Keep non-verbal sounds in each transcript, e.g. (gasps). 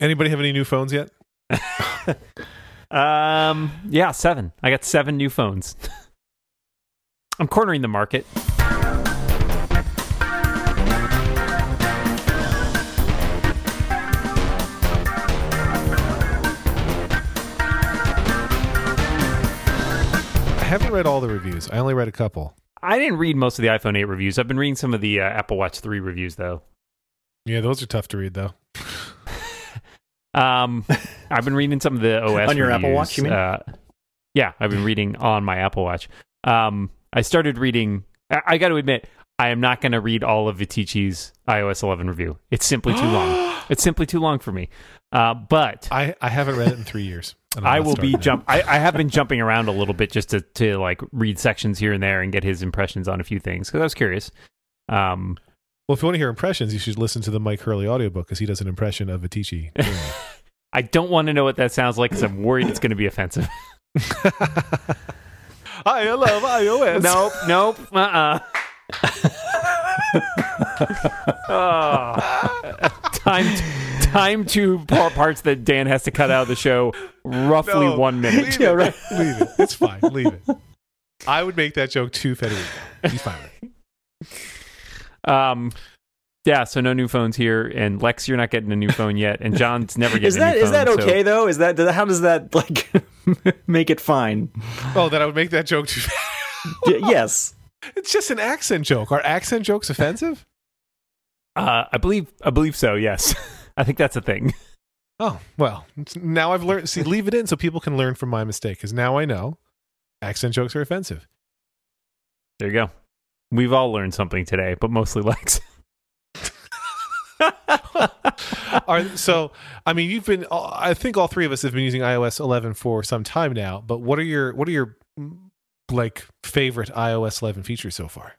Anybody have any new phones yet? (laughs) Um, yeah, seven. I got seven new phones. (laughs) I'm cornering the market. I haven't read all the reviews. I only read a couple. I didn't read most of the iPhone 8 reviews. I've been reading some of the uh, Apple Watch 3 reviews, though. Yeah, those are tough to read though. Um, I've been reading some of the OS On your Apple. Watch, you mean? Uh, yeah, I've been reading on my Apple Watch. Um, I started reading. I, I got to admit, I am not going to read all of Viticci's iOS 11 review. It's simply too long. (gasps) It's simply too long for me. Uh, but I, I haven't read it in three years. I'm I not will be now. jump. I, I have been jumping around a little bit just to to like read sections here and there and get his impressions on a few things because I was curious. Um, Well, if you want to hear impressions, you should listen to the Mike Hurley audiobook because he does an impression of Viticci. (laughs) I don't want to know what that sounds like because I'm worried it's going to be offensive. (laughs) I love iOS. nope, nope, uh, uh (laughs) time, time to pa- parts that Dan has to cut out of the show. Roughly No, one minute. Leave Yeah, it. right. Leave it. It's fine. Leave it. I would make that joke to Federico. He's fine with it. Um, yeah. So no new phones here, and Lex, you're not getting a new phone yet, and John's (laughs) never getting Is a that new is that phone, so- okay though? Is that how does that like (laughs) make it fine? Oh, that I would make that joke too. (laughs) Y- yes. It's just an accent joke. Are accent jokes offensive? Uh, I believe, I believe so. Yes, I think that's a thing. Oh, well, now I've learned. See, leave it in so people can learn from my mistake because now I know accent jokes are offensive. There you go. We've all learned something today, but mostly Lex. (laughs) Are, so, I mean, you've been. I think all three of us have been using iOS 11 for some time now. But what are your what are your mm, like favorite iOS 11 features so far?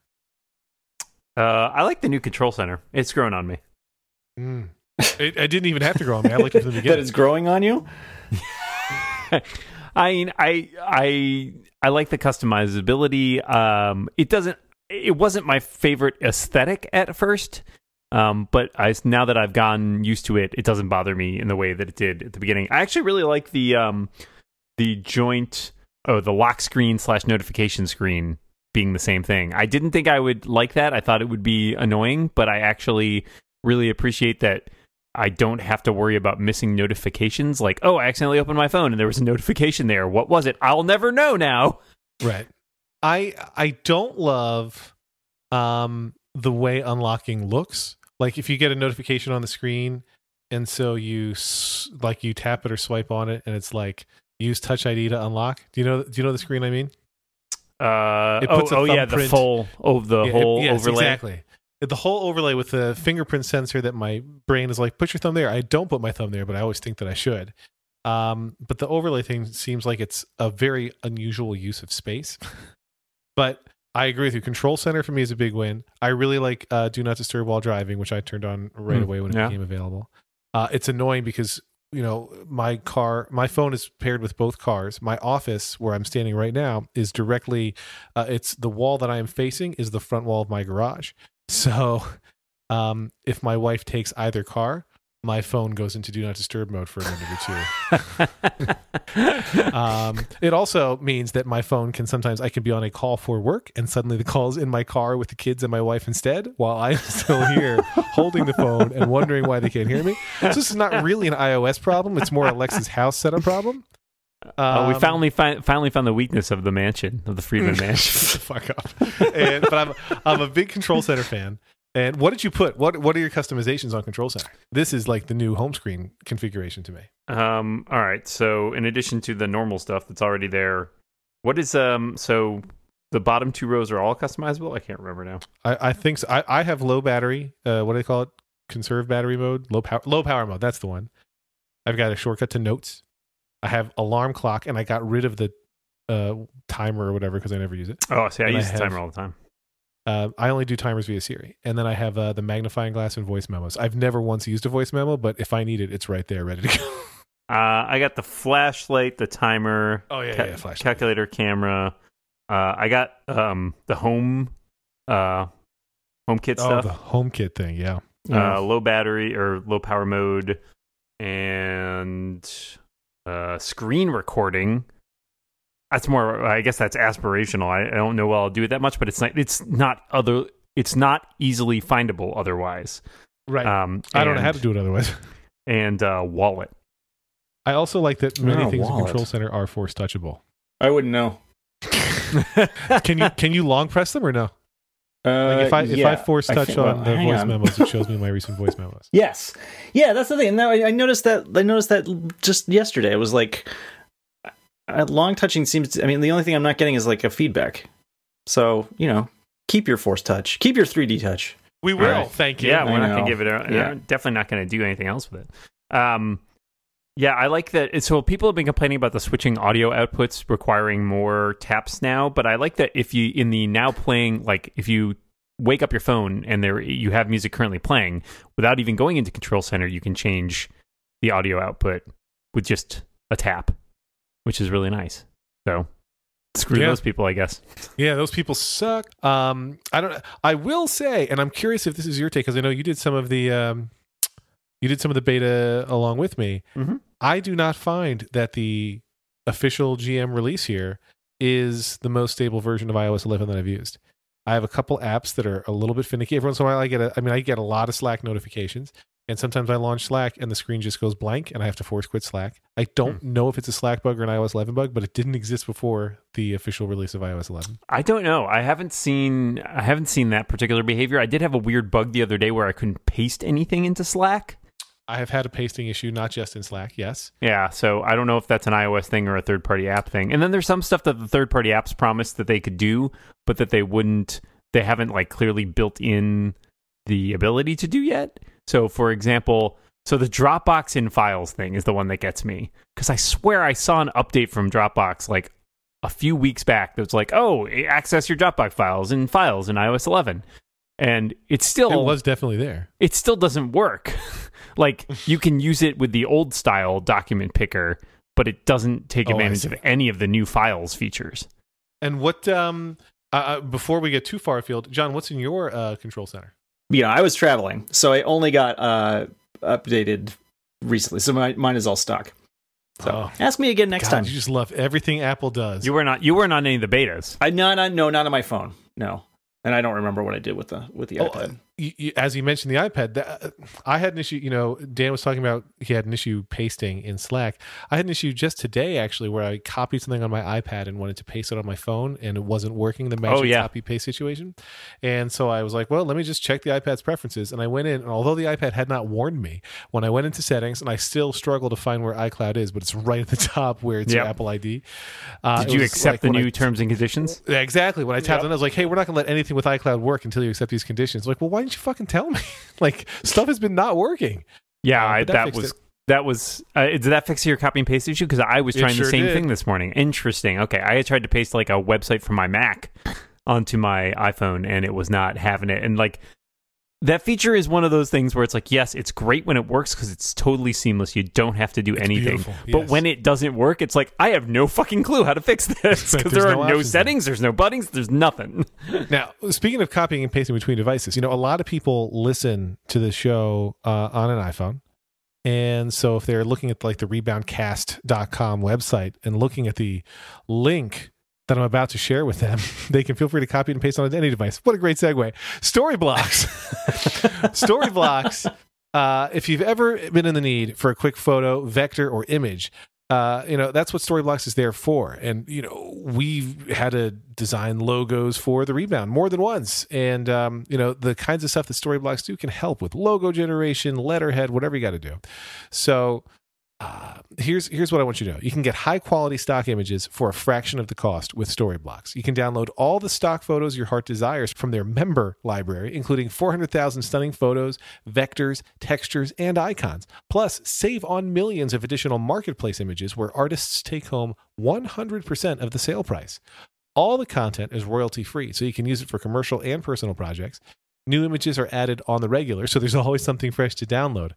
Uh, I like the new control center. It's grown on me. Mm. It, I didn't even have to grow on me. I liked it from the (laughs) that beginning. is growing on you. (laughs) I mean, I I I like the customizability. Um, it doesn't. It wasn't my favorite aesthetic at first. Um, but I now that I've gotten used to it, it doesn't bother me in the way that it did at the beginning. I actually really like the um the joint oh the lock screen slash notification screen being the same thing. I didn't think I would like that. I thought it would be annoying, but I actually really appreciate that I don't have to worry about missing notifications. Like, oh, I accidentally opened my phone and there was a notification there. What was it? I'll never know now. Right. I I don't love um the way unlocking looks. Like if you get a notification on the screen and so you like you tap it or swipe on it and it's like use touch ID to unlock. Do you know do you know the screen I mean? Uh, It oh, puts a oh yeah, the full, oh, the Yeah, it- whole yes, overlay. Exactly. The whole overlay with the fingerprint sensor that my brain is like, put your thumb there. I don't put my thumb there, but I always think that I should. Um, but the overlay thing seems like it's a very unusual use of space. (laughs) but I agree with you. Control center for me is a big win. I really like uh, do not disturb while driving, which I turned on right Hmm, away when it yeah. became available. Uh, it's annoying because you know my car, my phone is paired with both cars. My office, where I'm standing right now, is directly. Uh, it's the wall that I am facing is the front wall of my garage. (laughs) So, um, if my wife takes either car, my phone goes into do not disturb mode for a minute or two. (laughs) Um, it also means that my phone can sometimes I can be on a call for work and suddenly the call's in my car with the kids and my wife instead while I'm still here (laughs) holding the phone and wondering why they can't hear me. So this is not really an iOS problem. It's more Alexa's house setup problem. Oh, we Um, finally fi- finally found the weakness of the mansion of the Friedman (laughs) mansion. Fuck up. And, but I'm I'm a big Control Center fan. And what did you put? What what are your customizations on Control Center? This is like the new home screen configuration to me. Um, all right. So in addition to the normal stuff that's already there, what is um? So the bottom two rows are all customizable. I can't remember now. I, I think so. I, I have low battery. Uh, what do they call it? Conserve battery mode. Low power. Low power mode. That's the one. I've got a shortcut to notes. I have alarm clock, and I got rid of the uh, timer or whatever because I never use it. Oh, see, I And I use the have- timer all the time. Uh, I only do timers via Siri, and then I have uh, the magnifying glass and voice memos. I've never once used a voice memo, but if I need it, it's right there, ready to go. (laughs) Uh, I got the flashlight, the timer, Oh yeah, ca- yeah, flashlight. calculator, camera. Uh, I got um the home, uh, HomeKit Oh, stuff. the HomeKit thing. Yeah. uh, low battery or low power mode, and uh, screen recording. That's more. I guess that's aspirational. I, I don't know well I'll do it that much, but it's not. It's not other. It's not easily findable otherwise. Right. Um, I don't know how to do it otherwise. (laughs) And uh, wallet. I also like that many Oh, things in. Control Center are force touchable. I wouldn't know. (laughs) Can you can you long press them or no? Uh, Like if I if I force I touch think- on well, the voice on. memos, it shows me my (laughs) recent voice memos. Yes, yeah, that's the thing. Now I, I noticed that. I noticed that just yesterday. It was like long touching seems. To, I mean, the only thing I'm not getting is like a feedback. So you know, keep your force touch. Keep your 3D touch. We will, will. Thank you. Yeah, I we're not gonna give it. A, Yeah. yeah, definitely not gonna do anything else with it. Um, yeah, I like that. So people have been complaining about the switching audio outputs requiring more taps now, but I like that if you in the now playing like if you wake up your phone and there you have music currently playing without even going into Control Center, you can change the audio output with just a tap, which is really nice. So screw Yeah. those people, I guess. (laughs) Yeah, those people suck. Um, I don't. I will say, and I'm curious if this is your take because I know you did some of the um, you did some of the beta along with me. Mhm. I do not find that the official GM release here is the most stable version of iOS 11 that I've used. I have a couple apps that are a little bit finicky. Every once in a while, I get a. I mean, I get a lot of Slack notifications, and sometimes I launch Slack and the screen just goes blank, and I have to force quit Slack. I don't hmm. know if it's a Slack bug or an iOS 11 bug, but it didn't exist before the official release of iOS 11. I don't know. I haven't seen I haven't seen that particular behavior. I did have a weird bug the other day where I couldn't paste anything into Slack. I have had a pasting issue, not just in Slack. Yes, Yeah, so I don't know if that's an iOS thing or a third party app thing. And then there's some stuff that the third party apps promised that they could do, but that they wouldn't they haven't like clearly built in the ability to do yet. So for example, so the Dropbox in files thing is the one that gets me cuz I swear I saw an update from Dropbox like a few weeks back that was like, "Oh, access your Dropbox files in files in iOS 11." And it's still it was definitely there. it still doesn't work. (laughs) like you can use it with the old style document picker, but it doesn't take Oh, advantage of any of the new files features. And what? Um, uh, uh, before we get too far afield, John, what's in your uh, control center? You know, I was traveling, so I only got uh updated recently. So my, mine is all stuck. So Oh. ask me again next God, time. you just love everything Apple does. You were not you weren't on any of the betas. I no, no, no, not on my phone. No, and I don't remember what I did with the with the Oh, iPad. You, you, as you mentioned the iPad, that, uh, I had an issue. You know, Dan was talking about he had an issue pasting in Slack. I had an issue just today actually, where I copied something on my iPad and wanted to paste it on my phone, and it wasn't working. The magic Oh, yeah. copy paste situation, and so I was like, well, let me just check the iPad's preferences. And I went in, and although the iPad had not warned me, when I went into settings, and I still struggle to find where iCloud is, but it's right at the top where it's your Apple ID. Uh, Did you accept like the when I new terms and conditions? exactly. When I tapped Yep. on it, I was like, hey, we're not going to let anything with iCloud work until you accept these conditions. Like, well, why didn't you fucking tell me? (laughs) like, stuff has been not working. Yeah, Uh, I, that that, was it. that was uh, did that fix your copy and paste issue? Because I was trying sure the same did. thing this morning. Interesting. Okay, I had tried to paste like a website from my Mac onto my iPhone, and it was not having it. And like that feature is one of those things where it's like, yes, it's great when it works because it's totally seamless. You don't have to do anything. beautiful, But when it doesn't work, it's like I have no fucking clue how to fix this because there are no no, settings, there's no buttons, there's nothing. (laughs) Now, speaking of copying and pasting between devices, you know, a lot of people listen to the show uh, on an iPhone. And so if they're looking at like the reboundcast.com website and looking at the link that I'm about to share with them, (laughs) they can feel free to copy and paste on any device. What a great segue. Storyblocks. (laughs) Storyblocks. Uh, if you've ever been in the need for a quick photo, vector, or image, uh, you know that's what Storyblocks is there for. And you know we've had to design logos for the rebound more than once, and um, you know the kinds of stuff that Storyblocks do can help with logo generation, letterhead, whatever you got to do. So uh, here's here's what I want you to know. You can get high quality stock images for a fraction of the cost with Storyblocks. You can download all the stock photos your heart desires from their member library, including 400,000 stunning photos, vectors, textures, and icons. Plus, save on millions of additional marketplace images where artists take home 100% of the sale price. All the content is royalty free, so you can use it for commercial and personal projects. New images are added on the regular, so there's (laughs) always something fresh to download.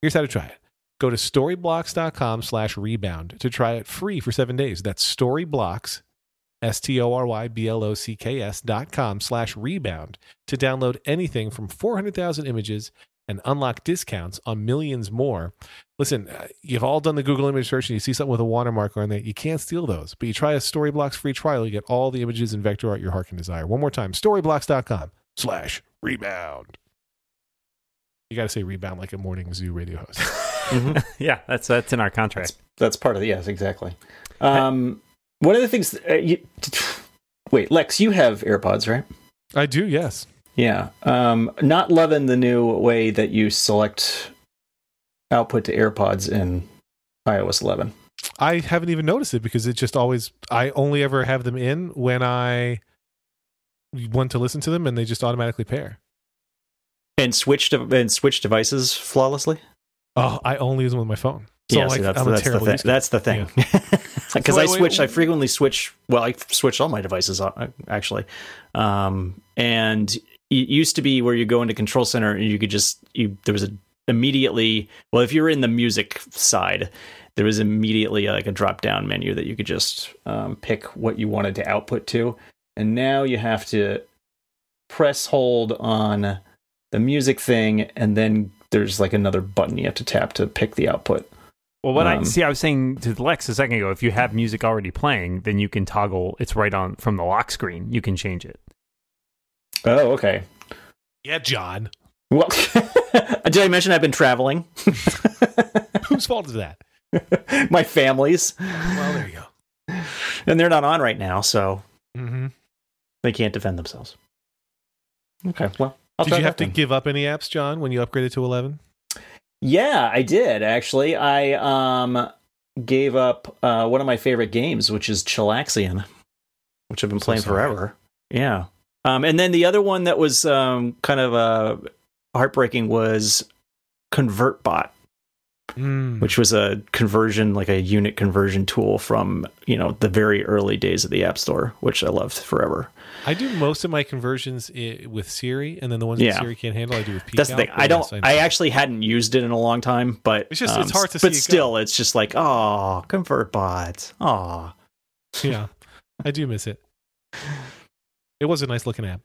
Here's how to try it. Go to storyblocks.com slash rebound to try it free for seven days. That's storyblocks, S T O R Y B L O C K S dot com slash rebound to download anything from 400,000 images and unlock discounts on millions more. Listen, uh, you've all done the Google image search and you see something with a watermark on there. You can't steal those, but you try a Storyblocks free trial, you get all the images and vector art your heart can desire. One more time, storyblocks.com slash rebound. You got to say rebound like a morning zoo radio host. (laughs) (laughs) yeah, that's that's in our contract. That's part of the yes, exactly. Um, one of the things. Uh, you, wait, Lex, you have AirPods, right? I do, yes. Yeah. Um, not loving the new way that you select output to AirPods in iOS 11. I haven't even noticed it because it just always I only ever have them in when I want to listen to them and they just automatically pair. And switch de- and switch devices flawlessly. Oh, I only use them with my phone. So yeah, like, see, that's, I'm a that's the terrible thing. That's the thing. Because (laughs) (laughs) Wait, I switch, I frequently switch. Well, I switched all my devices uh, actually, um, and it used to be where you go into Control Center and you could just you there was a immediately. Well, if you're in the music side, there was immediately like a drop down menu that you could just um, pick what you wanted to output to, and now you have to press hold on the music thing, and then there's like another button you have to tap to pick the output. Well, what I Um, see, I was saying to Lex a second ago, if you have music already playing, then you can toggle. It's right on from the lock screen. You can change it. Oh, okay. yeah, John. Well, (laughs) did I mention I've been traveling? (laughs) Whose fault is that? (laughs) My family's, Well, there you go. and they're not on right now, so hmm they can't defend themselves. Okay, well, I'll Did you have to then. give up any apps, John, when you upgraded to 11? Yeah, I did actually. I um gave up uh, one of my favorite games, which is Chillaxian, which I've been So playing sorry. forever. Yeah. Um, and then the other one that was um, kind of uh, heartbreaking was ConvertBot. Mm. which was a conversion like a unit conversion tool from you know the very early days of the app store which i loved forever I do most of my conversions i- with Siri, and then the ones Yeah. that Siri can't handle, I do with PCalc. that's the thing i don't yes, know. i actually hadn't used it in a long time but It's just- it's hard to but see it still it's just like oh convertbot oh yeah, I do miss it. It was a nice looking app.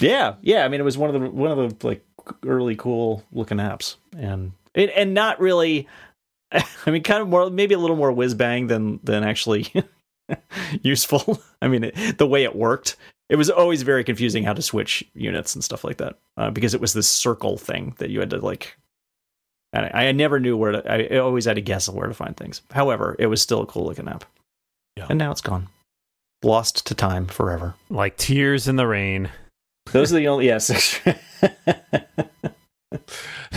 yeah yeah i mean it was one of the one of the like early cool looking apps and it, and not really (laughs) i mean kind of more maybe a little more whiz bang than than actually (laughs) useful. (laughs) I mean it, the way it worked it was always very confusing how to switch units and stuff like that uh, because it was this circle thing that you had to like and I, I never knew where to I always had to guess where to find things. However it was still a cool looking app. Yeah. and now it's gone. Lost to time forever. Like tears in the rain. those are the only yes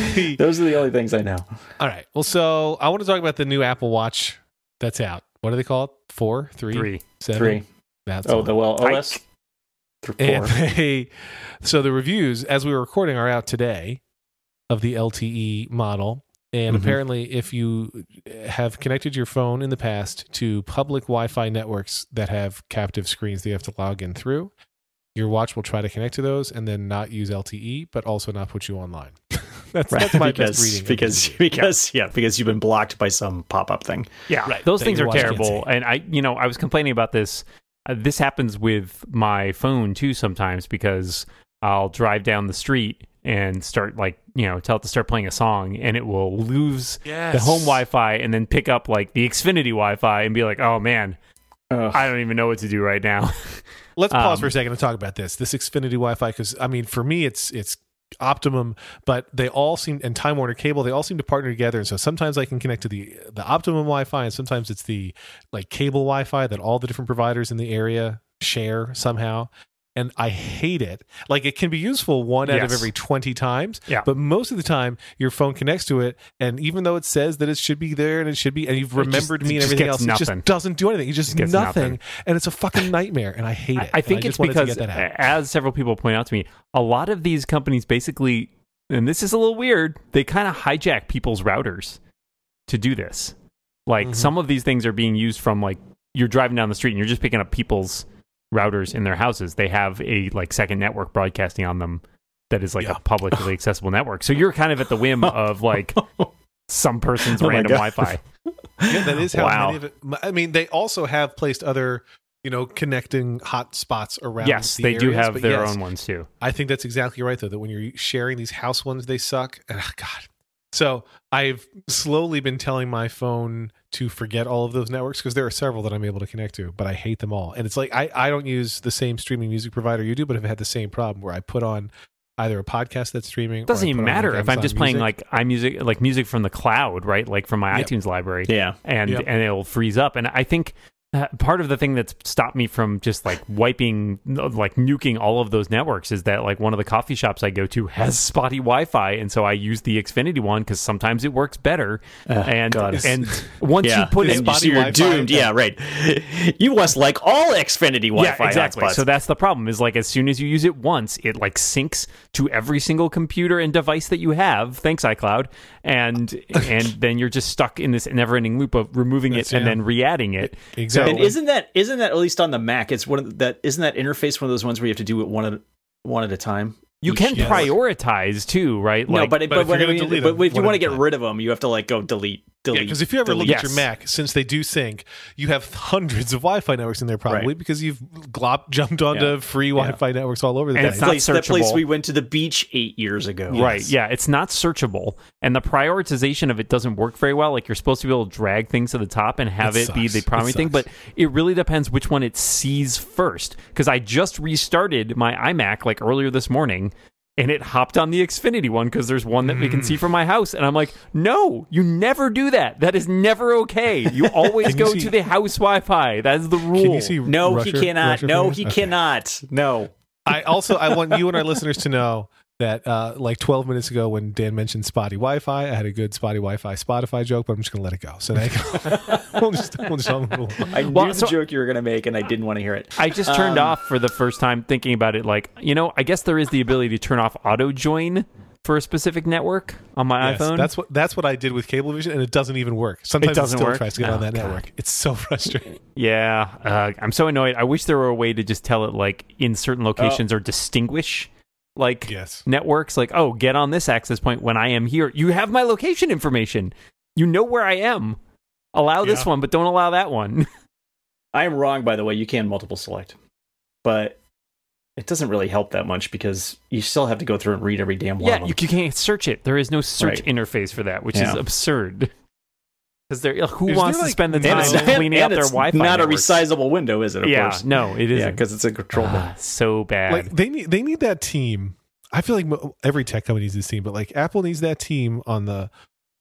(laughs) those are the only things i know All right. Well, so I want to talk about the new Apple Watch that's out. What do they call it? Four, three, Three. seven? three That's oh all. the well Tight. os Th- and four. they, so the reviews as we were recording are out today of the LTE model. And Mhm. apparently, if you have connected your phone in the past to public Wi Fi networks that have captive screens that you have to log in through, your watch will try to connect to those and then not use LTE, but also not put you online. (laughs) that's, Right, that's my because best reading. of because (laughs) because yeah because you've been blocked by some pop-up thing Yeah, Right, those that things are terrible. And I, you know, I was complaining about this. Uh, this happens with my phone too sometimes because I'll drive down the street and start like, you know, tell it to start playing a song, and it will lose yes. the home Wi-Fi and then pick up like the Xfinity Wi-Fi and be like, oh man, Ugh. I don't even know what to do right now. Let's pause Um, for a second and talk about this. This Xfinity Wi-Fi, because I mean, for me, it's it's Optimum, but they all seem and Time Warner Cable, they all seem to partner together. And so sometimes I can connect to the the Optimum Wi-Fi, and sometimes it's the like cable Wi-Fi that all the different providers in the area share somehow. And I hate it. Like it can be useful one out of every twenty times, Yeah. but most of the time your phone connects to it, and even though it says that it should be there and it should be, and you've It just- remembered me and everything else, it just doesn't do anything. It just, It gets nothing, nothing. and it's a fucking nightmare, and I hate it. I, I think just it's because, get that out. as several people point out to me, a lot of these companies basically, and this is a little weird, they kind of hijack people's routers to do this. Like Mhm. some of these things are being used from like you're driving down the street and you're just picking up people's routers in their houses. They have a like second network broadcasting on them that is like Yeah. a publicly (laughs) accessible network. So you're kind of at the whim of like (laughs) some person's Oh random Wi-Fi. (laughs) Yeah, that is how Wow. many of it. I mean, they also have placed other you know, connecting hot spots around. yes, the they do have their yes, own ones too. I think that's exactly right, though. That when you're sharing these house ones, they suck. And ah, God, so I've slowly been telling my phone to forget all of those networks because there are several that I'm able to connect to, but I hate them all. And it's like I I don't use the same streaming music provider you do, but I've had the same problem where I put on either a podcast that's streaming. It doesn't or even matter like, if I'm Amazon just playing Music. like iMusic, like music from the cloud, right? Like from my Yep. iTunes library. Yeah. and Yep. and it'll freeze up. And I think uh, part of the thing that's stopped me from just like wiping, like nuking all of those networks is that like one of the coffee shops I go to has (laughs) spotty Wi-Fi, and so I use the Xfinity one because sometimes it works better. and God. and once yeah. you put in spotty you're Wi-Fi. doomed. Yeah, right. (laughs) You must like all Xfinity Wi-Fi yeah, exactly. hotspots. So that's the problem. Is like as soon as you use it once, it like syncs to every single computer and device that you have. Thanks iCloud, and and (laughs) then you're just stuck in this never-ending loop of removing it and yeah. then re-adding it. exactly. And isn't that isn't that at least on the Mac? It's one of the- that isn't that interface one of those ones where you have to do it one at one at a time. You can network. prioritize too, right? no, but, but but, if when you're I mean- delete but them, if you want to get time. rid of them, you have to like go delete, delete. Yeah, because if you ever look delete. at your Mac, since they do sync, you have (laughs) hundreds of Wi-Fi networks in there probably Right. because you've glop jumped onto Yeah. free Wi-Fi networks all over the And place. it's not place, that place we went to the beach eight years ago. Right. Yeah. It's not searchable. And the prioritization of it doesn't work very well. Like you're supposed to be able to drag things to the top and have It it, be the primary thing. But it really depends which one it sees first. Because I just restarted my iMac like earlier this morning and it hopped on the Xfinity one because there's one that we can Mm. see from my house. And I'm like, no, you never do that. That is never okay. You (laughs) always Can you go see- to the house Wi Fi. That is the rule. Can you see? No, Russia- he cannot. Russia No, he Okay. cannot. No. I also I want you and our listeners to know that uh, like 12 minutes ago when Dan mentioned spotty Wi-Fi, I had a good spotty Wi-Fi Spotify joke, but I'm just gonna let it go. So now you can- (laughs) we'll just we'll just move along. I Well, knew so- the joke you were going to make, and I didn't want to hear it. I just turned Um, off for the first time thinking about it. Like, you know, I guess there is the ability to turn off auto join for a specific network on my Yes, iPhone. That's what that's what I did with Cablevision, and it doesn't even work. Sometimes doesn't still work? tries to get Oh, on that God. network. It's so (laughs) frustrating. yeah. Uh, I'm so annoyed. I wish there were a way to just tell it like in certain locations or distinguish like Yes. networks. Like, oh, get on this access point when I am here. You have my location information. You know where I am. Allow this Yeah. one, but don't allow that one. (laughs) I am wrong, by the way. You can multiple select, but it doesn't really help that much because you still have to go through and read every damn one. yeah, of them. you, you can't search it. There is no search Right. interface for that, which is absurd. (laughs) Because they're who Is wants there, to like, spend the time it's- it's, cleaning and out their it's Wi-Fi? Not networks? a resizable window, is it? Of yeah, course. no, it Yeah, isn't. because it's a control. Ah, so bad. Like they need they need that team. I feel like every tech company needs this team, but like Apple needs that team on the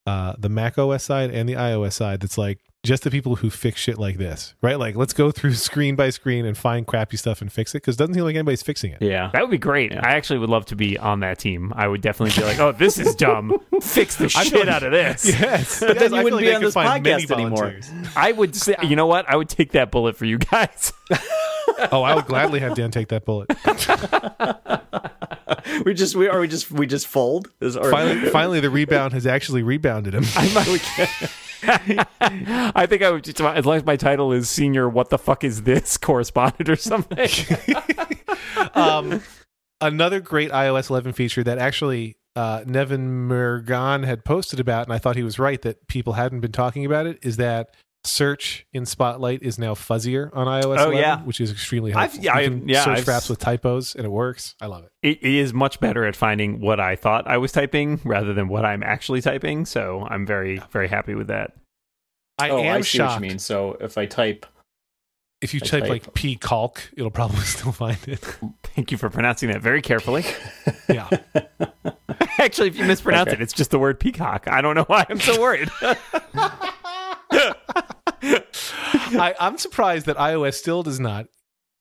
uh the Mac OS side and the iOS side. That's like just the people who fix shit like this, right? Like let's go through (laughs) screen by screen and find crappy stuff and fix it because it doesn't seem like anybody's fixing it. yeah. that would be great. Yeah. I actually would love to be on that team. I would definitely be like, "Oh, this is dumb. (laughs) Fix the I feel shit like- out of this." (laughs) Yes, But then you I wouldn't like be on could this find many podcast anymore. I would say, you know what? I would take that bullet for you guys. Oh, I would gladly have Dan take that bullet. we just we or we just we just fold. Is, or, Finally, finally, the rebound has actually rebounded him. I think I would just, as long as my title is senior, what the fuck is this correspondent or something? (laughs) um, another great iOS 11 feature that actually uh, Nevin Mergan had posted about, and I thought he was right that people hadn't been talking about it, is that search in Spotlight is now fuzzier on iOS Oh, 11, yeah. which is extremely I've- helpful. yeah, you I've- can yeah, search I've for apps with typos, and it works. I love it. it is much better at finding what I thought I was typing rather than what I'm actually typing. So I'm very, very happy with that. I oh, am I see shocked. what you mean. So if I type, If you type type- like p calc, it'll probably (laughs) still find it. Thank you for pronouncing that very carefully. (laughs) Yeah. (laughs) Actually, if you mispronounce Okay. it, it's just the word peacock. I don't know why I'm so worried. I, I'm surprised that iOS still does not,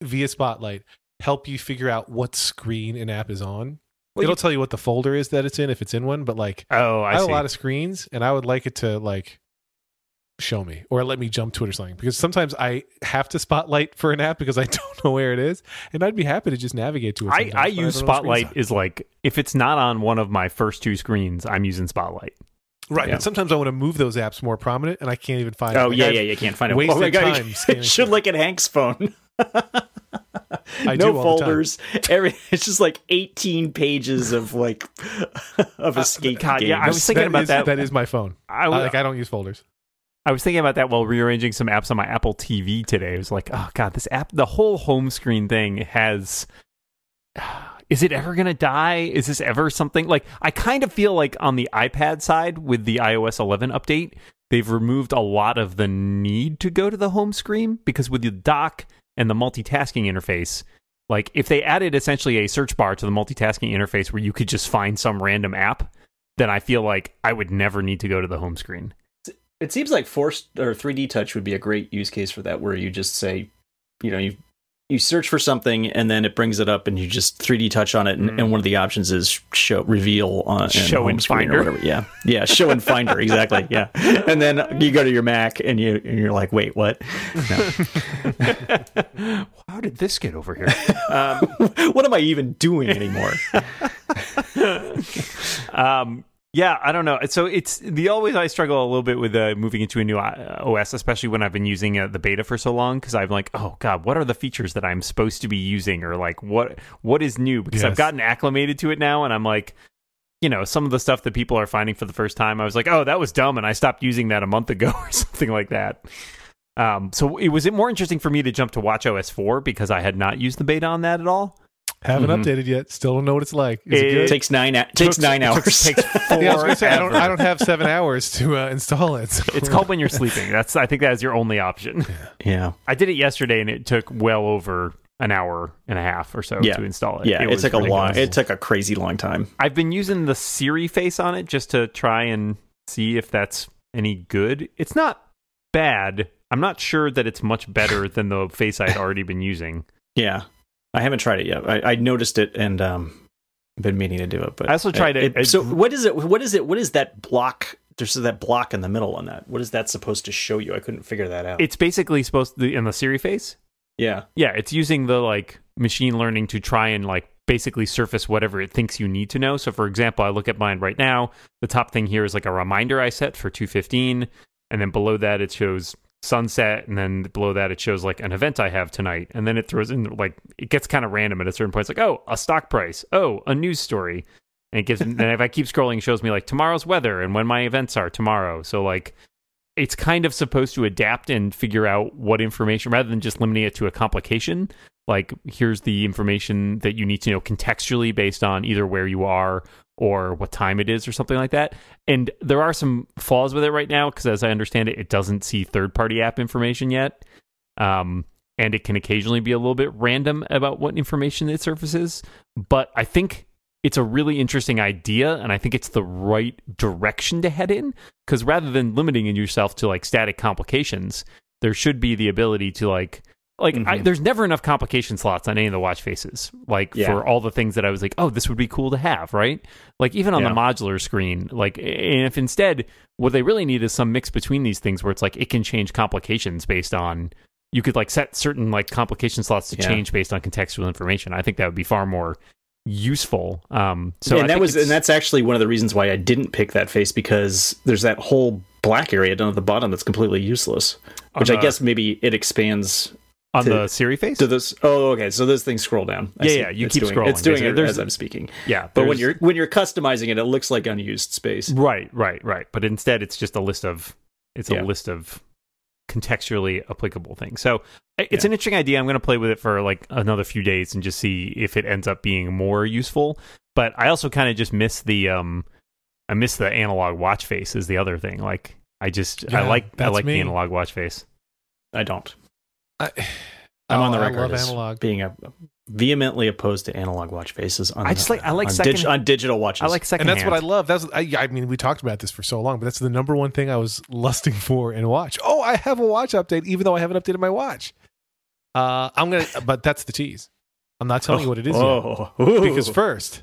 via Spotlight, help you figure out what screen an app is on. Well, It'll you- tell you what the folder is that it's in if it's in one, but like oh, I, I have see. a lot of screens and I would like it to like show me or let me jump to it or something because sometimes I have to spotlight for an app because I (laughs) don't know where it is and I'd be happy to just navigate to it. I, I use what Spotlight is like if it's not on one of my first two screens, I'm using Spotlight. Right. Yeah. But sometimes I want to move those apps more prominent and I can't even find. it. oh Like, yeah, I've- yeah, you can't find it. wasted oh my god, time you (laughs) should look at Hank's phone. (laughs) I no all the time. folders. (laughs) Every it's just like 18 pages of like of uh, escape God, games. yeah, I was thinking about is- that. That is my phone. I, I, would- like I don't use folders. I was thinking about that while rearranging some apps on my Apple TV today. I was like, oh god, this app, the whole home screen thing has. Is it ever going to die? Is this ever something like I kind of feel like on the iPad side with the iOS 11 update, they've removed a lot of the need to go to the home screen because with the dock and the multitasking interface, like if they added essentially a search bar to the multitasking interface where you could just find some random app, then I feel like I would never need to go to the home screen. It seems like forced or 3D touch would be a great use case for that, where you just say, you know, you you search for something and then it brings it up and you just 3D touch on it and, Mm. and one of the options is show reveal on Show in screen Finder. or whatever. Yeah, yeah, show in Finder (laughs) exactly. Yeah, and then you go to your Mac and you and you're like, wait, what? (laughs) How did this get over here? (laughs) um, what am I even doing anymore? um, yeah, I don't know. So it's the always I struggle a little bit with uh, moving into a new uh, OS, especially when I've been using uh, the beta for so long. Because I'm like, oh god, what are the features that I'm supposed to be using, or like what what is new? Because I've gotten acclimated to it now, and I'm like. You know, some of the stuff that people are finding for the first time, I was like, "Oh, that was dumb," and I stopped using that a month ago, (laughs) or something like that. Um, so it was it more interesting for me to jump to Watch OS 4 because I had not used the beta on that at all. Haven't Mhm. updated yet. Still don't know what it's like. Is it, It good? takes nine a- takes Took- nine took- hours. takes four (laughs) yeah, I was gonna say I don't. I don't have seven hours to uh, install it. so- It's called when you're sleeping. That's I think that is your only option. yeah, I did it yesterday and it took well over an hour and a half or so Yeah. to install it. yeah. It, was took a long. It took a crazy long time. I've been using the Siri face on it just to try and see if that's any good. It's not bad. I'm not sure that it's much better than the face I'd already been using. Yeah, I haven't tried it yet. I, I noticed it and um, been meaning to do it. But I also tried it- so what is it? What is it? What is that block? There's that block in the middle on that. What is that supposed to show you? I couldn't figure that out. It's basically supposed to in the Siri face. yeah, Yeah, it's using the like machine learning to try and like basically surface whatever it thinks you need to know. So for example, I look at mine right now, the top thing here is like a reminder I set for 215 and then below that it shows sunset and then below that it shows like an event I have tonight and then it throws in like it gets kind of random at a certain point. It's like, "Oh, a stock price. Oh, a news story." And it gives and if I keep scrolling it shows me like tomorrow's weather and when my events are tomorrow. So like it's kind of supposed to adapt and figure out what information rather than just limiting it to a complication like here's the information that you need to know contextually based on either where you are or what time it is or something like that. And there are some flaws with it right now because as i understand it it doesn't see third party app information yet. Um, and it can occasionally be a little bit random about what information it surfaces. But i think it's a really interesting idea and i think it's the right direction to head in because rather than limiting yourself to like static complications there should be the ability to like like I, Mhm. there's never enough complication slots on any of the watch faces like Yeah. for all the things that i was like oh this would be cool to have right like even on Yeah. the modular screen like and if instead what they really need is some mix between these things where it's like it can change complications based on you could like set certain like complication slots to Yeah. change based on contextual information i think that would be far more useful um so I and that was and that's actually one of the reasons why I didn't pick that face because there's that whole black area down at the bottom that's completely useless. Which I guess maybe it expands on to- the Siri face to this. Oh, okay. So this thing scroll down. I Yeah, see. yeah, you It's keep doing, scrolling, It's doing it as I'm speaking. yeah But when you're when you're customizing it, it looks like unused space. Right, right, right. But instead, it's just a list of it's Yeah. a list of contextually applicable things. So it's Yeah. an interesting idea. I'm going to play with it for like another few days and just see if it ends up being more useful. But I also kind of just miss the um, I miss the analog watch face is the other thing. Like I just I like I like me. the analog watch face. I don't. I, I'm oh, on the I record love as analog. being a vehemently opposed to analog watch faces. On I just like- I like on, second- dig- on digital watches. I like second. and that's what I love. That's I, I mean, we talked about this for so long, but that's the number one thing I was (laughs) lusting for in a watch. Oh, I have a watch update, even though I haven't updated my watch. Uh, I'm gonna, but that's the tease. I'm not telling you what it is yet. (laughs) Oh, Because first,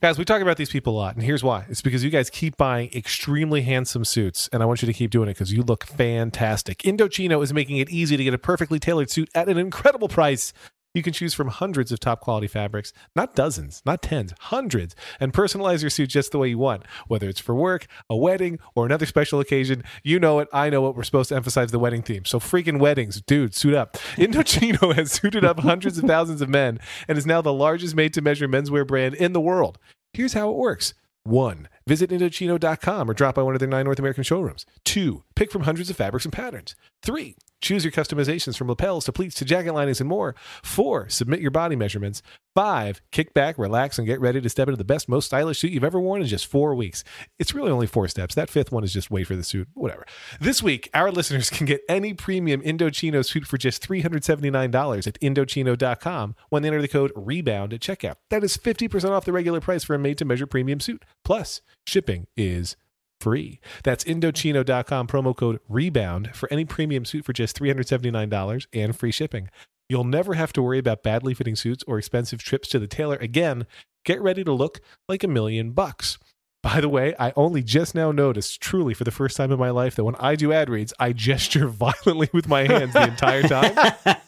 guys, we talk about these people a lot, and here's why. It's because you guys keep buying extremely handsome suits, and I want you to keep doing it because you look fantastic. Indochino is making it easy to get a perfectly tailored suit at an incredible price. You can choose from hundreds of top quality fabrics, not dozens, not tens, hundreds, and personalize your suit just the way you want. Whether it's for work, a wedding, or another special occasion, you know it, I know it. We're supposed to emphasize the wedding theme. So freaking weddings, dude, suit up. (laughs) Indochino has suited up hundreds of thousands of men and is now the largest made to measure menswear brand in the world. Here's how it works. One, visit Indochino.com or drop by one of their nine North American showrooms. Two, pick from hundreds of fabrics and patterns. Three, choose your customizations from lapels to pleats to jacket linings and more. Four, submit your body measurements. Five, kick back, relax, and get ready to step into the best, most stylish suit you've ever worn in just four weeks. It's really only four steps. That fifth one is just wait for the suit, whatever. This week, our listeners can get any premium Indochino suit for just $379 at Indochino.com when they enter the code REBOUND at checkout. That is 50% off the regular price for a made to measure premium suit. Plus, shipping is free. That's Indochino.com promo code REBOUND for any premium suit for just $379 and free shipping. You'll never have to worry about badly fitting suits or expensive trips to the tailor again. Get ready to look like a million bucks. By the way, I only just now noticed, truly for the first time in my life, that when I do ad reads, I gesture (laughs) violently with my hands the entire time,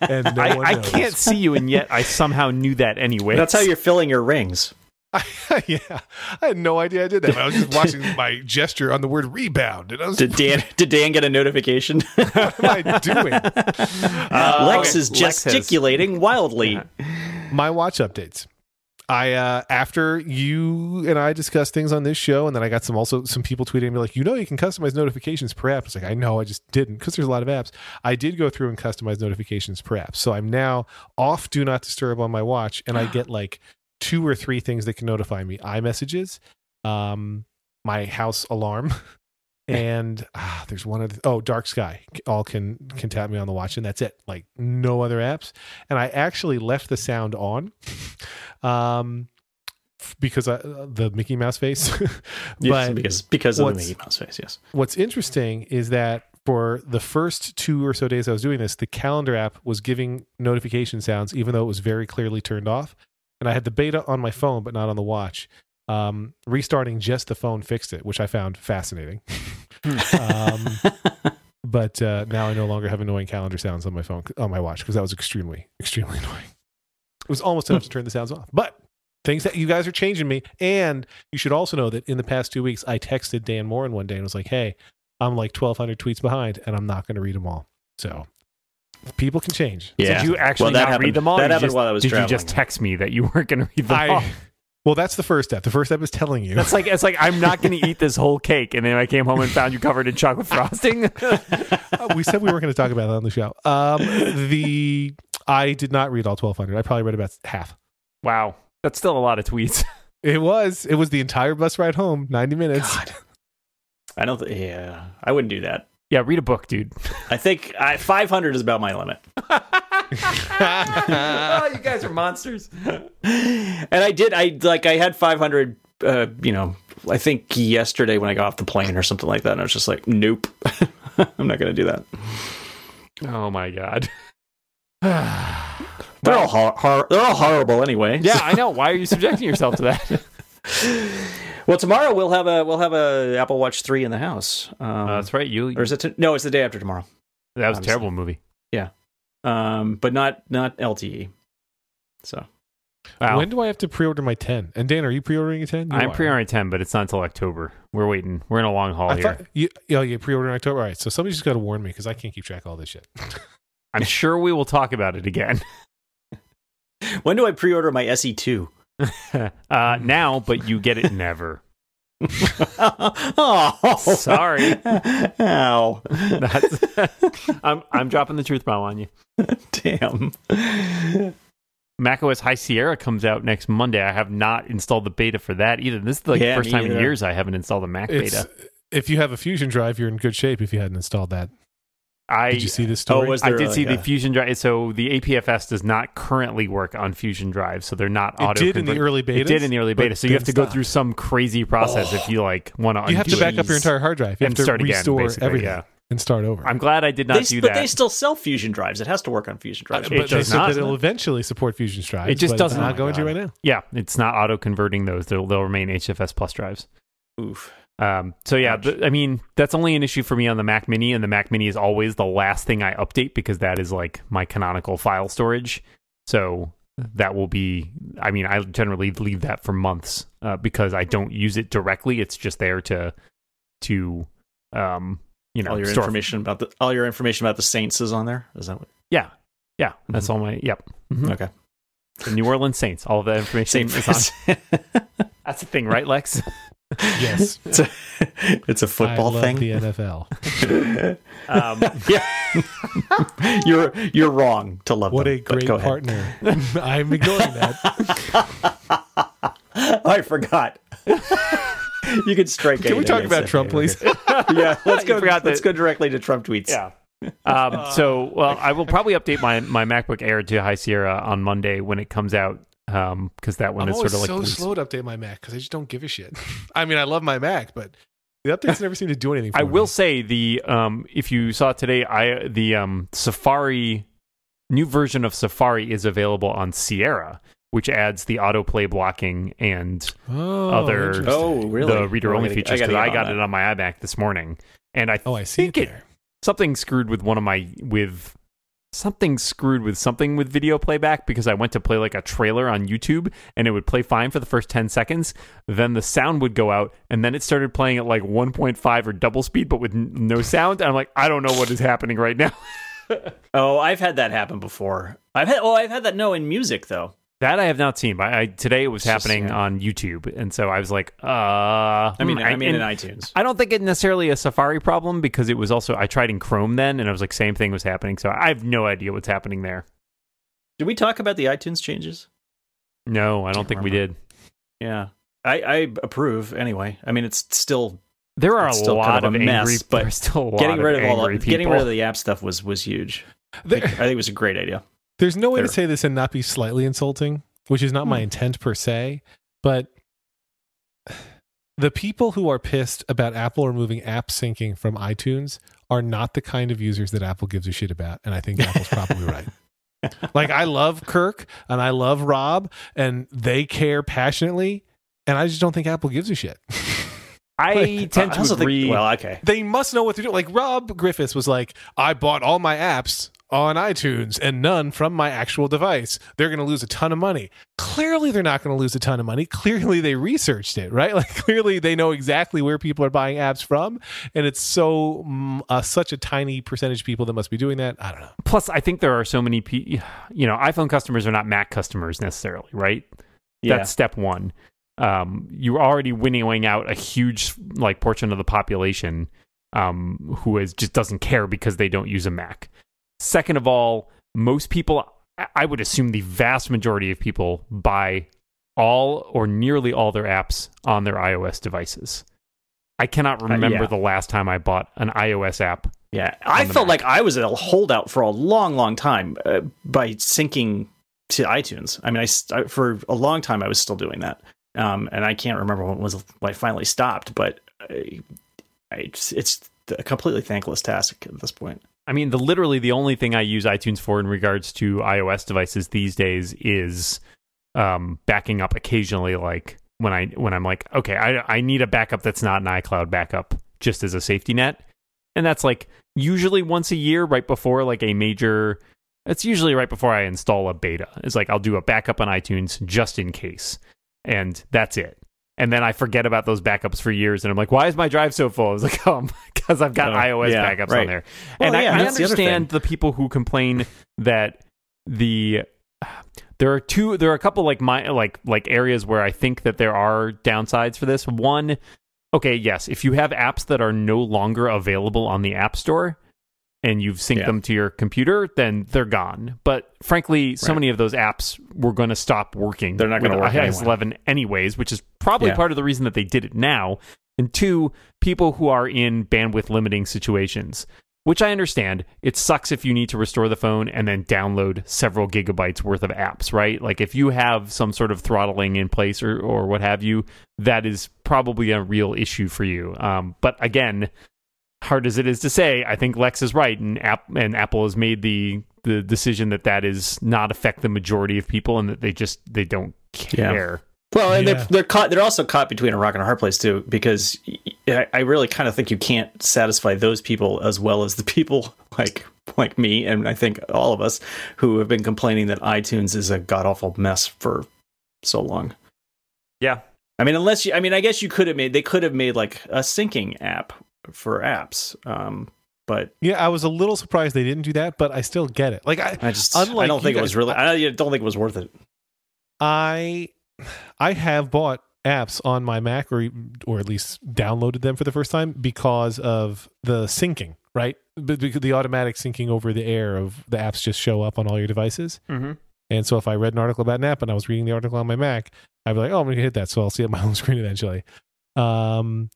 and no (laughs) I, one I can't see you, and yet I somehow knew that anyway. That's how you're filling your rings. (laughs) yeah, I had no idea I did that. I was just (laughs) watching my gesture on the word rebound, and I was, Did Dan (laughs) did Dan get a notification? what am I doing? Uh, Lex okay, is Lex has- gesticulating wildly. my watch updates. I uh after you and I discussed things on this show, and then I got some also some people tweeting me like, you know, you can customize notifications per app. It's like I know, I just didn't because there's a lot of apps. I did go through and customize notifications per app, so I'm now off Do Not Disturb on my watch, and I (gasps) get like two or three things that can notify me: iMessages, um, my house alarm. (laughs) And ah, there's one other. Oh, Dark Sky. All can can tap me on the watch, and that's it. Like no other apps and I actually left the sound on, (laughs) um, because I, the Mickey Mouse face. (laughs) Yes, because because of the Mickey Mouse face. Yes. what's interesting is that for the first two or so days I was doing this, the calendar app was giving notification sounds, even though it was very clearly turned off. And I had the beta on my phone, but not on the watch. Um, restarting just the phone fixed it, which I found fascinating. (laughs) um, but uh, now I no longer have annoying calendar sounds on my phone on my watch because that was extremely extremely (laughs) annoying. It was almost enough to turn the sounds off. But things that you guys are changing me, and you should also know that in the past two weeks, I texted Dan Moren one day and was like, "Hey, I'm like 1,200 tweets behind, and I'm not going to read them all." So people can change. Yeah. Did you actually Well, that not happened- read them all? that happened just- while I was Did you just text me that you weren't going to read them all? (laughs) Well, that's the first step. The first step is telling you. That's like it's like I'm not going (laughs) to eat this whole cake, and then I came home and found you covered in chocolate (laughs) frosting. Uh, we said we weren't going to talk about that on the show. Um, the I did not read all 1,200. I probably read about half. wow, that's still a lot of tweets. It was. It was the entire bus ride home, 90 minutes. God. I don't. Th- yeah, I wouldn't do that. Yeah, read a book, dude. I think I, 500 is about my limit. (laughs) (laughs) oh, you guys are monsters. and I did. I like. I had 500. Uh, you know, I think yesterday when I got off the plane or something like that, and I was just like, nope, (laughs) I'm not going to do that. Oh my god. (sighs) They're all hor- hor- they're all horrible anyway. Yeah, I know. Why are you subjecting yourself to that? Well, tomorrow we'll have a we'll have a Apple Watch three in the house. Um, Uh, that's right. You. or is it? T- no, it's the day after tomorrow. that was a terrible movie. Yeah, um, but not not LTE. So Wow. When do I have to pre-order my 10? And Dan, are you pre-ordering a 10? You I'm are. pre-ordering 10, but it's not until October. We're waiting. We're in a long haul I here. thought you, you, know, you pre-order in October. All right, so somebody's just got to warn me because I can't keep track of all this shit. (laughs) I'm sure we will talk about it again. when do I pre-order my SE two? (laughs) uh, now, but you get it never. oh, (laughs) Sorry. Ow. That's, (laughs) I'm I'm dropping the truth bomb on you. Damn. macOS High Sierra comes out next Monday. I have not installed the beta for that either. This is like Yeah, the first me time in years I haven't installed a Mac It's, beta. if you have a Fusion drive, you're in good shape if you hadn't installed that. I Did you see this story? Oh, was I did like see the Fusion drive. So the APFS does not currently work on Fusion drive, so they're not auto. it did in the early beta. It did in the early beta, so you have to go through some crazy process if you like want to. You have to back up your entire hard drive. You have to start again, restore basically, everything yeah. and start over. I'm glad I did not They, do but that. they still sell Fusion drives. It has to work on Fusion drives. It but they does said not. that it'll eventually support Fusion drives. It just but doesn't. It's not Oh my going to right now. yeah, it's not auto converting those. They'll, they'll remain HFS plus drives. Oof. Um, so yeah, th- I mean that's only an issue for me on the Mac Mini, and the Mac Mini is always the last thing I update because that is like my canonical file storage. So that will be. I mean, I generally leave that for months uh, because I don't use it directly. It's just there to to um, you know all your store- information about the all your information about the Saints is on there. Is that what? Yeah, yeah, that's all my. Yep. Mhm. Okay. The New Orleans Saints. All of that information Saint is on. (laughs) That's the thing, right, Lex? (laughs) Yes, (laughs) It's a, it's a football I love thing. The NFL. (laughs) Um, yeah, (laughs) you're you're wrong to love What them, a great partner. I'm ignoring that. I forgot. you could strike. It. Can we talk about Trump, please? yeah, let's go. Let's that- go directly to Trump tweets. Yeah. Um, so, well, I will probably update my, my MacBook Air to High Sierra on Monday when it comes out, because that one I'm is sort of like so slow to update my Mac because I just don't give a shit. (laughs) I mean, I love my Mac, but the updates never seem to do anything. For I will say the um, if you saw today, I the um, Safari new version of Safari is available on Sierra, which adds the autoplay blocking and Oh, other- Oh, really? the reader only I features. Because I, get got on it on my iMac this morning, and I Oh, I see think it it there. something screwed with one of my with something screwed with something with video playback because I went to play like a trailer on YouTube and it would play fine for the first 10 seconds then the sound would go out and then it started playing at like 1.5 or double speed but with n- no sound and I'm like I don't know what is happening right now (laughs) Oh, I've had that happen before. I've had. Oh, I've had that. No, in music though. That I have not seen but I, today it was It's just, happening yeah. on YouTube and so I was like uh I mean, hmm, I mean, in iTunes. I don't think it's necessarily a Safari problem because it was also I tried in Chrome then and I was like same thing was happening so I have no idea what's happening there Did we talk about the iTunes changes? no I don't think we did Yeah, I, I approve. Anyway, I mean, it's still There are a lot kind of of a angry, mess, (laughs) but still a lot getting rid of all the angry getting rid of the app stuff was was huge. I There- think, I think it was a great idea. There's no way to say this and not be slightly insulting, which is not my Hmm. intent per se, but the people who are pissed about Apple removing app syncing from iTunes are not the kind of users that Apple gives a shit about, and I think (laughs) Apple's probably right. Like I love Kirk and I love Rob and they care passionately, and I just don't think Apple gives a shit. I (laughs) Like, tend to also agree. Think, well, okay. they must know what to do. Like Rob Griffiths was like, I bought all my apps on iTunes and none from my actual device. They're going to lose a ton of money. Clearly, they're not going to lose a ton of money. Clearly, they researched it, right? (laughs) Like, clearly, they know exactly where people are buying apps from. And it's so, mm, uh, such a tiny percentage of people that must be doing that. I don't know. Plus, I think there are so many people. You know, iPhone customers are not Mac customers necessarily, right? Yeah. That's step one. Um, you're already winnowing out a huge like portion of the population um, who is just doesn't care because they don't use a Mac. Second of all, most people, I- would assume the vast majority of people buy all or nearly all their apps on their iOS devices. I cannot remember yeah. the last time I bought an iOS app. Yeah, I felt Mac. like I was a holdout for a long, long time uh, by syncing to iTunes. I mean, I, I for a long time I was still doing that, um, and I can't remember when it was when I finally stopped. But I, I, it's, it's a completely thankless task at this point. I mean, the literally the only thing I use iTunes for in regards to iOS devices these days is um, backing up occasionally. Like when I when I'm like, okay, I I need a backup that's not an iCloud backup, just as a safety net, and that's like usually once a year, right before like a major. It's usually right before I install a beta. It's like I'll do a backup on iTunes just in case, and that's it. And then I forget about those backups for years, and I'm like, "Why is my drive so full?" I was like, (laughs) "Oh, because I've got Oh, iOS yeah, backups right. on there." Well, and I, yeah, I the understand the, people who complain that the (sighs) there are two there are a couple like my like like areas where I think that there are downsides for this. One, okay, yes, if you have apps that are no longer available on the App Store and you've synced Yeah. them to your computer, then they're gone. But frankly, so Right. many of those apps were going to stop working. They're not gonna with work iOS anyway. 11 anyways, which is probably Yeah. part of the reason that they did it now. And two, people who are in bandwidth limiting situations, which I understand. It sucks if you need to restore the phone and then download several gigabytes worth of apps, right? Like if you have some sort of throttling in place or, or what have you, that is probably a real issue for you. Um, but again, hard as it is to say, I think Lex is right, and App and Apple has made the the decision that that is not affect the majority of people, and that they just they don't Yeah. care. Well, and Yeah. they're they're caught. They're also caught between a rock and a hard place too, because I, I really kind of think you can't satisfy those people as well as the people (laughs) like like me, and I think all of us who have been complaining that iTunes is a god awful mess for so long. Yeah, I mean, unless you, I mean, I guess you could have made they could have made like a syncing app for apps, um, but Yeah, I was a little surprised they didn't do that, but I still get it. Like I, I just I don't think it was really. I don't think it was worth it. I I have bought apps on my Mac, or or at least downloaded them for the first time because of the syncing, right? But because the automatic syncing over the air of the apps just show up on all your devices. Mm-hmm. And so if I read an article about an app and I was reading the article on my Mac, I'd be like, oh, I'm going to hit that. So I'll see it on my home screen eventually. Um,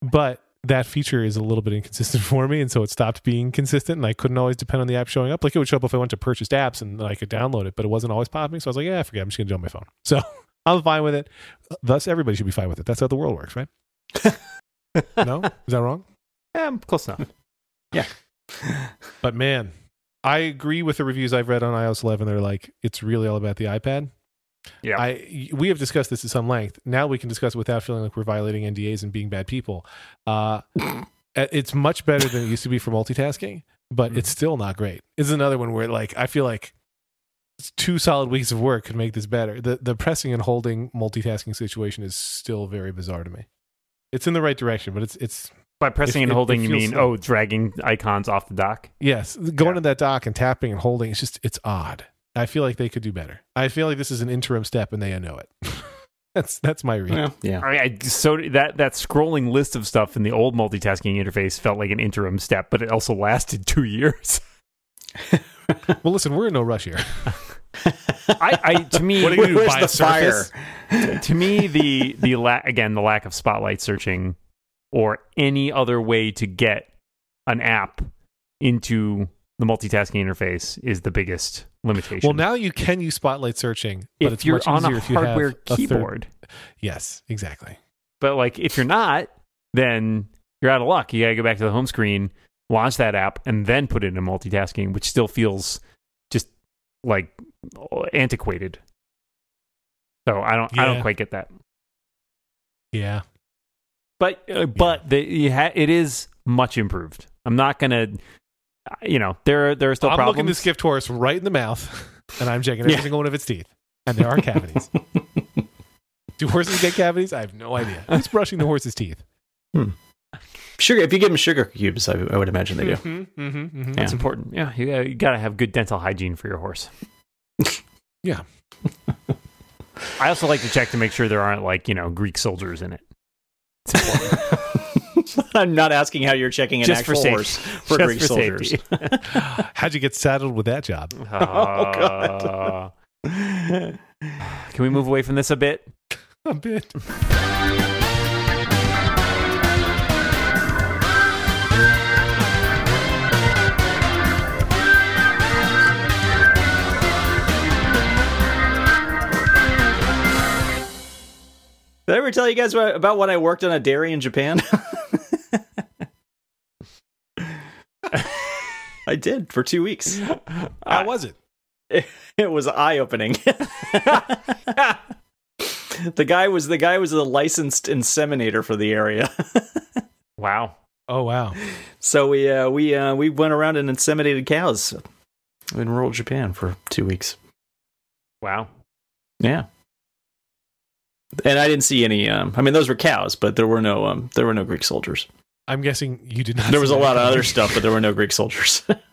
but that feature is a little bit inconsistent (laughs) for me. And so it stopped being consistent. And I couldn't always depend on the app showing up. Like it would show up if I went to purchase apps and then I could download it, but it wasn't always popping. So I was like, yeah, i forget. I'm just going to do it on my phone. (laughs) So I'm fine with it. Thus, everybody should be fine with it. That's how the world works, right? (laughs) no? Is that wrong? Yeah, close enough. Yeah. But man, I agree with the reviews I've read on iOS 11. They're like, it's really all about the iPad. Yeah. I we have discussed this at some length. Now we can discuss it without feeling like we're violating NDAs and being bad people. Uh, (laughs) it's much better than it used to be for multitasking, but it's still not great. It's another one where like I feel like two solid weeks of work could make this better. The the pressing and holding multitasking situation is still very bizarre to me. It's in the right direction, but it's it's By pressing It- and holding, it you mean slow. oh, dragging icons off the dock? Yes, going Yeah. to that dock and tapping and holding, it's just it's odd. I feel like they could do better. I feel like this is an interim step and they know it. (laughs) that's that's my read. Well, yeah. I, I so that that scrolling list of stuff in the old multitasking interface felt like an interim step, but it also lasted (laughs) two years. (laughs) Well, listen, we're in no rush here. I, I to me, What are you do? Where's Buy the Surface? fire? to me the the la- again the lack of spotlight searching or any other way to get an app into the multitasking interface is the biggest limitation. Well, now you can use spotlight searching, but if it's you're much on easier a if you have hardware a third- keyboard, Yes, exactly. but like if you're not, then you're out of luck. You gotta go back to the home screen, launch that app, and then put it in multitasking, which still feels just like antiquated. So I don't, I don't quite get that. Yeah. but uh, but the, you ha- it is much improved. I'm not gonna, you know, there there are still problems. I'm problems. looking this gift horse right in the mouth, (laughs) and I'm checking every Yeah. single one of its teeth, and there are cavities. (laughs) Do horses get cavities? I have no idea. Who's brushing the horse's teeth? Sugar. If you give them sugar cubes, I, I would imagine they do. Mm-hmm, mm-hmm, mm-hmm. Yeah. That's important. Yeah, you you gotta have good dental hygiene for your horse. (laughs) Yeah. I also like to check to make sure there aren't like you know Greek soldiers in it. It's (laughs) important. I'm not asking how you're checking an Just for actual safety. horse for Just Greek for soldiers. safety. (laughs) How'd you get saddled with that job? (laughs) Oh, God. Can we move away from this a bit? A bit. Did I ever tell you guys about, about when I worked on a dairy in Japan? (laughs) I did for two weeks. How was it? (laughs) It was eye opening. (laughs) the guy was the guy was a licensed inseminator for the area. wow. Oh wow. So we uh, we uh, we went around and inseminated cows in rural Japan for two weeks. Wow. Yeah. And I didn't see any. Um, I mean, those were cows, but there were no. Um, there were no Greek soldiers. I'm guessing you did not. There was a lot of other stuff, but there were no Greek soldiers. (laughs)